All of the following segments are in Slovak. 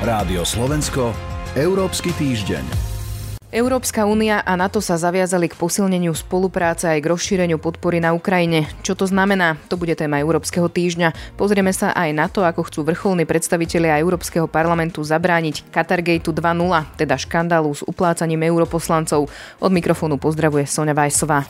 Rádio Slovensko, Európsky týždeň. Európska únia a NATO sa zaviazali k posilneniu spolupráce aj k rozšíreniu podpory na Ukrajine. Čo to znamená? To bude téma Európskeho týždňa. Pozrieme sa aj na to, ako chcú vrcholní predstavitelia Európskeho parlamentu zabrániť Qatargateu 2.0, teda škandálu s uplácaním europoslancov. Od mikrofónu pozdravuje Sonja Vajsová.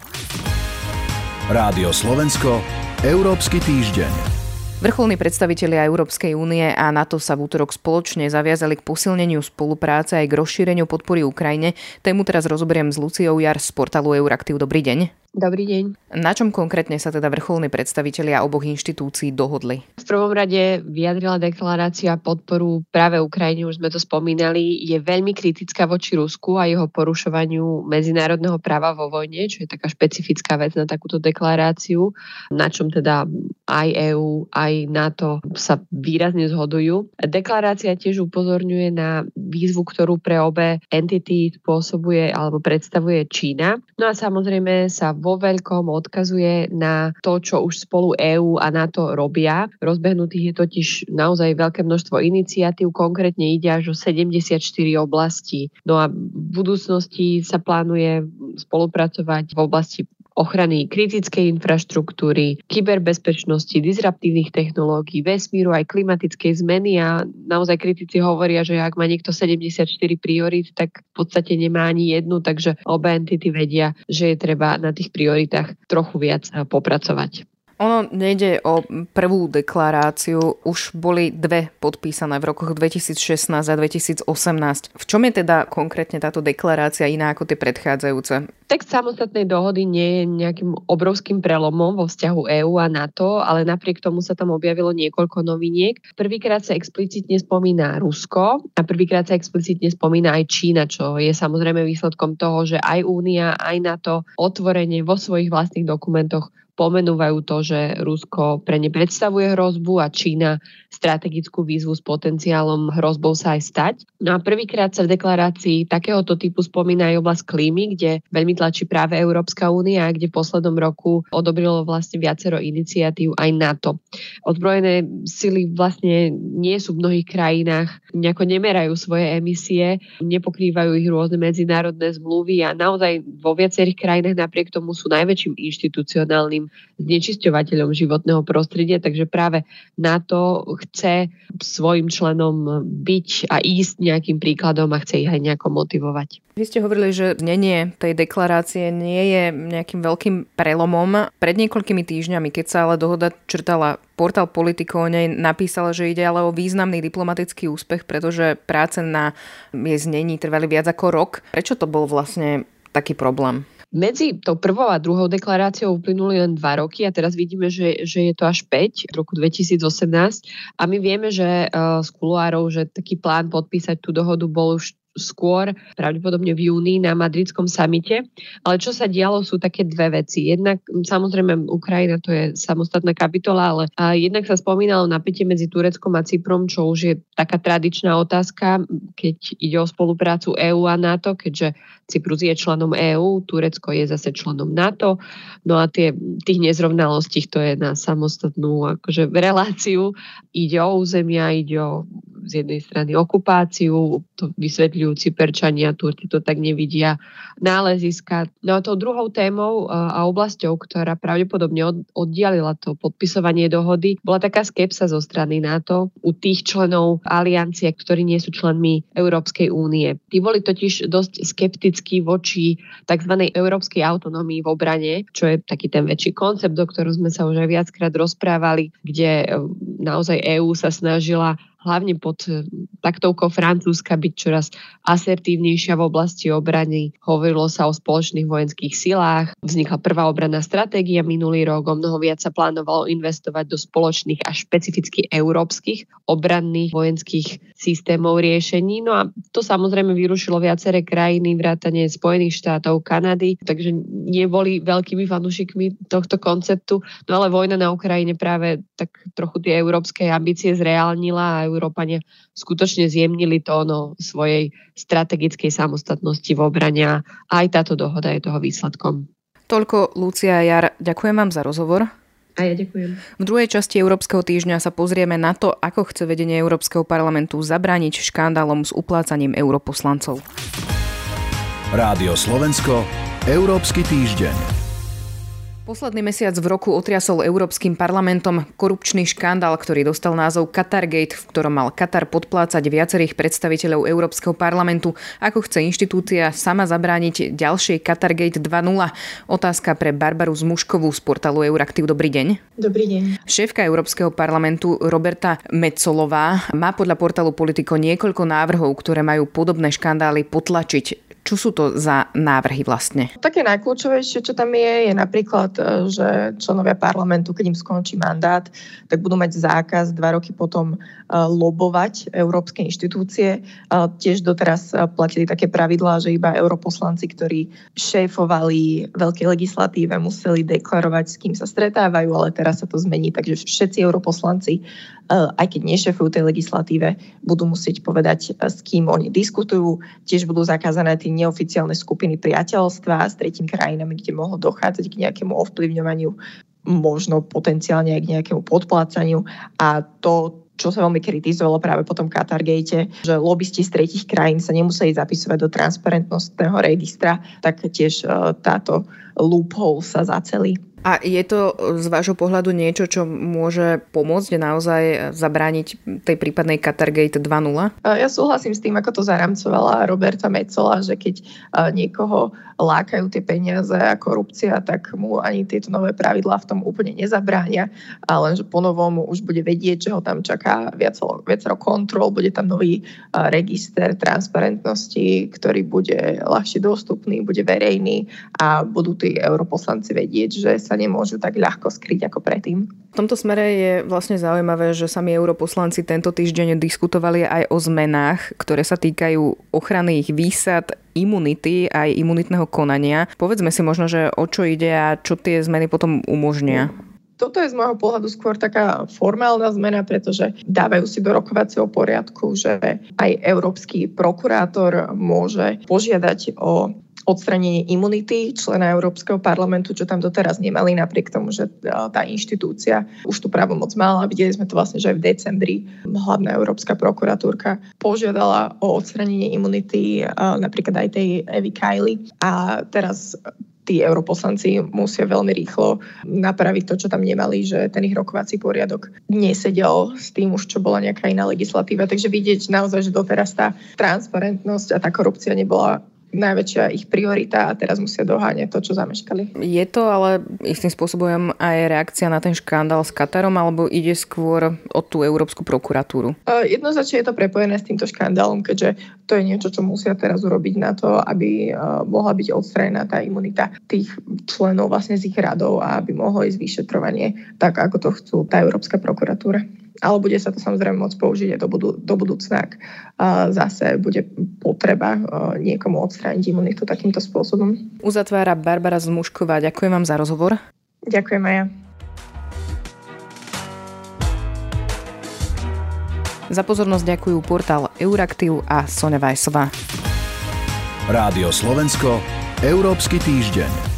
Rádio Slovensko, Európsky týždeň. Vrcholní predstavitelia Európskej únie a NATO sa v útorok spoločne zaviazali k posilneniu spolupráce aj k rozšíreniu podpory Ukrajine. Tému teraz rozoberiem s Luciou Jar z portálu Euraktiv. Dobrý deň. Dobrý deň. Na čom konkrétne sa teda vrcholní predstavitelia oboch inštitúcií dohodli? V prvom rade vyjadrila deklarácia podporu práve Ukrajine, už sme to spomínali, je veľmi kritická voči Rusku a jeho porušovaniu medzinárodného práva vo vojne, čo je taká špecifická vec na takúto deklaráciu, na čom teda aj EÚ, aj NATO sa výrazne zhodujú. Deklarácia tiež upozorňuje na výzvu, ktorú pre obe entity spôsobuje alebo predstavuje Čína. No a samozrejme sa vo veľkom odkazuje na to, čo už spolu EÚ a NATO robia. Rozbehnutých je totiž naozaj veľké množstvo iniciatív, konkrétne ide až o 74 oblastí. No a v budúcnosti sa plánuje spolupracovať v oblasti ochrany kritickej infraštruktúry, kyberbezpečnosti, disruptívnych technológií, vesmíru aj klimatickej zmeny a naozaj kritici hovoria, že ak má niekto 74 priorít, tak v podstate nemá ani jednu, takže obe entity vedia, že je treba na tých prioritách trochu viac popracovať. Ono nejde o prvú deklaráciu, už boli dve podpísané v rokoch 2016 a 2018. V čom je teda konkrétne táto deklarácia iná ako tie predchádzajúce? Text samostatnej dohody nie je nejakým obrovským prelomom vo vzťahu EÚ a NATO, ale napriek tomu sa tam objavilo niekoľko noviniek. Prvýkrát sa explicitne spomína Rusko a prvýkrát sa explicitne spomína aj Čína, čo je samozrejme výsledkom toho, že aj Únia, aj NATO otvorene vo svojich vlastných dokumentoch pomenúvajú to, že Rusko pre ne predstavuje hrozbu a Čína strategickú výzvu s potenciálom hrozbou sa aj stať. No a prvýkrát sa v deklarácii takéhoto typu spomína aj oblasť klímy, kde veľmi tlačí práve Európska únia, kde v poslednom roku odobrilo vlastne viacero iniciatív aj NATO. Odbrojené sily vlastne nie sú v mnohých krajinách, nejako nemerajú svoje emisie, nepokrývajú ich rôzne medzinárodné zmluvy a naozaj vo viacerých krajinách napriek tomu sú najväčším inštitucionálnym znečisťovateľom životného prostredia, takže práve NATO chce svojim členom byť a ísť nejakým príkladom a chce ich aj nejako motivovať. Vy ste hovorili, že znenie tej deklarácie nie je nejakým veľkým prelomom. Pred niekoľkými týždňami, keď sa ale dohoda črtala, portál Politico o nej napísala, že ide ale o významný diplomatický úspech, pretože práce na jej znení trvali viac ako rok. Prečo to bol vlastne taký problém? Medzi tou prvou a druhou deklaráciou uplynuli len dva roky a teraz vidíme, že, že je to až 5 v roku 2018 a my vieme, že uh, z kuluárov, že taký plán podpísať tú dohodu bol už skôr, pravdepodobne v júni na madridskom samite. Ale čo sa dialo, sú také dve veci. Jednak, samozrejme, Ukrajina to je samostatná kapitola, ale a jednak sa spomínalo napätie medzi Tureckom a Cyprom, čo už je taká tradičná otázka, keď ide o spoluprácu EÚ a NATO, keďže Cyprus je členom EÚ, Turecko je zase členom NATO. No a tie, tých nezrovnalostí to je na samostatnú akože, reláciu. Ide o územia, ide o z jednej strany okupáciu, to vysvetľujú Cyperčania, Turci to tak nevidia, náleziska. No a tou druhou témou a oblasťou, ktorá pravdepodobne oddialila to podpisovanie dohody, bola taká skepsa zo strany NATO u tých členov aliancie, ktorí nie sú členmi Európskej únie. Tí boli totiž dosť skeptickí voči tzv. európskej autonómii v obrane, čo je taký ten väčší koncept, do ktorom sme sa už aj viackrát rozprávali, kde naozaj EÚ sa snažila hlavne pod e, taktovkou Francúzska byť čoraz asertívnejšia v oblasti obrany. Hovorilo sa o spoločných vojenských silách, vznikla prvá obranná stratégia minulý rok, o mnoho viac sa plánovalo investovať do spoločných a špecificky európskych obranných vojenských systémov riešení. No a to samozrejme vyrušilo viaceré krajiny, vrátane Spojených štátov, Kanady, takže neboli veľkými fanúšikmi tohto konceptu. No ale vojna na Ukrajine práve tak trochu tie európske ambície zreálnila a Európania skutočne zjemnili tóno svojej strategickej samostatnosti v obrane a aj táto dohoda je toho výsledkom. Toľko Lucia Jar, ďakujem vám za rozhovor. A ja ďakujem. V druhej časti Európskeho týždňa sa pozrieme na to, ako chce vedenie Európskeho parlamentu zabrániť škandálom s uplácaním europoslancov. Rádio Slovensko, Európsky týždeň. Posledný mesiac v roku otriasol Európskym parlamentom korupčný škandál, ktorý dostal názov Qatargate, v ktorom mal Katar podplácať viacerých predstaviteľov Európskeho parlamentu. Ako chce inštitúcia sama zabrániť ďalšej Qatargate 2.0? Otázka pre Barbaru Zmuškovú z portálu Euraktiv. Dobrý deň. Dobrý deň. Šéfka Európskeho parlamentu Roberta Metzolová má podľa portálu Politico niekoľko návrhov, ktoré majú podobné škandály potlačiť. Čo sú to za návrhy vlastne? Také najkľúčovejšie, čo tam je, je napríklad, e, že členovia parlamentu, keď im skončí mandát, tak budú mať zákaz dva roky potom e, lobovať európske inštitúcie. E, tiež doteraz platili také pravidlá, že iba europoslanci, ktorí šéfovali veľkej legislatíve, museli deklarovať, s kým sa stretávajú, ale teraz sa to zmení, takže všetci europoslanci aj keď nešefujú tej legislatíve, budú musieť povedať, s kým oni diskutujú. Tiež budú zakázané tie neoficiálne skupiny priateľstva s tretím krajinami, kde mohlo dochádzať k nejakému ovplyvňovaniu, možno potenciálne aj k nejakému podplácaniu. A to, čo sa veľmi kritizovalo práve po tom Qatargate, že lobbysti z tretich krajín sa nemuseli zapisovať do transparentnostného registra, tak tiež e, táto loophole sa zacelí. A je to z vášho pohľadu niečo, čo môže pomôcť naozaj zabrániť tej prípadnej Qatargate 2.0? Ja súhlasím s tým, ako to zaramcovala Roberta Mecola, že keď niekoho lákajú tie peniaze a korupcia, tak mu ani tieto nové pravidlá v tom úplne nezabránia, a len že ponovom už bude vedieť, že ho tam čaká viacero, viacero kontrol, bude tam nový register transparentnosti, ktorý bude ľahšie dostupný, bude verejný a budú tí europoslanci vedieť, že sa nemôžu tak ľahko skryť ako predtým. V tomto smere je vlastne zaujímavé, že sami europoslanci tento týždeň diskutovali aj o zmenách, ktoré sa týkajú ochrany ich výsad, imunity aj imunitného konania. Povedzme si možno, že o čo ide a čo tie zmeny potom umožnia toto je z môjho pohľadu skôr taká formálna zmena, pretože dávajú si do rokovacieho poriadku, že aj európsky prokurátor môže požiadať o odstranenie imunity člena Európskeho parlamentu, čo tam doteraz nemali, napriek tomu, že e, tá inštitúcia už tú právomoc mala. Videli sme to vlastne, že aj v decembri hlavná Európska prokuratúrka požiadala o odstranenie imunity e, napríklad aj tej Evy Kylie. A teraz tí europoslanci musia veľmi rýchlo napraviť to, čo tam nemali, že ten ich rokovací poriadok nesedel s tým už, čo bola nejaká iná legislatíva. Takže vidieť naozaj, že doteraz tá transparentnosť a tá korupcia nebola najväčšia ich priorita a teraz musia doháňať to, čo zameškali. Je to ale istým spôsobom aj reakcia na ten škandál s Katarom alebo ide skôr o tú Európsku prokuratúru? Jednoznačne je to prepojené s týmto škandálom, keďže to je niečo, čo musia teraz urobiť na to, aby mohla byť odstranená tá imunita tých členov vlastne z ich radov a aby mohlo ísť vyšetrovanie tak, ako to chcú tá Európska prokuratúra ale bude sa to samozrejme môcť použiť aj do, budu, do budúcna, ak zase bude potreba niekomu odstrániť imunitu takýmto spôsobom. Uzatvára Barbara Zmušková. Ďakujem vám za rozhovor. Ďakujem aj ja. Za pozornosť ďakujú portál Euraktiv a Sonja Vajsová. Rádio Slovensko, Európsky týždeň.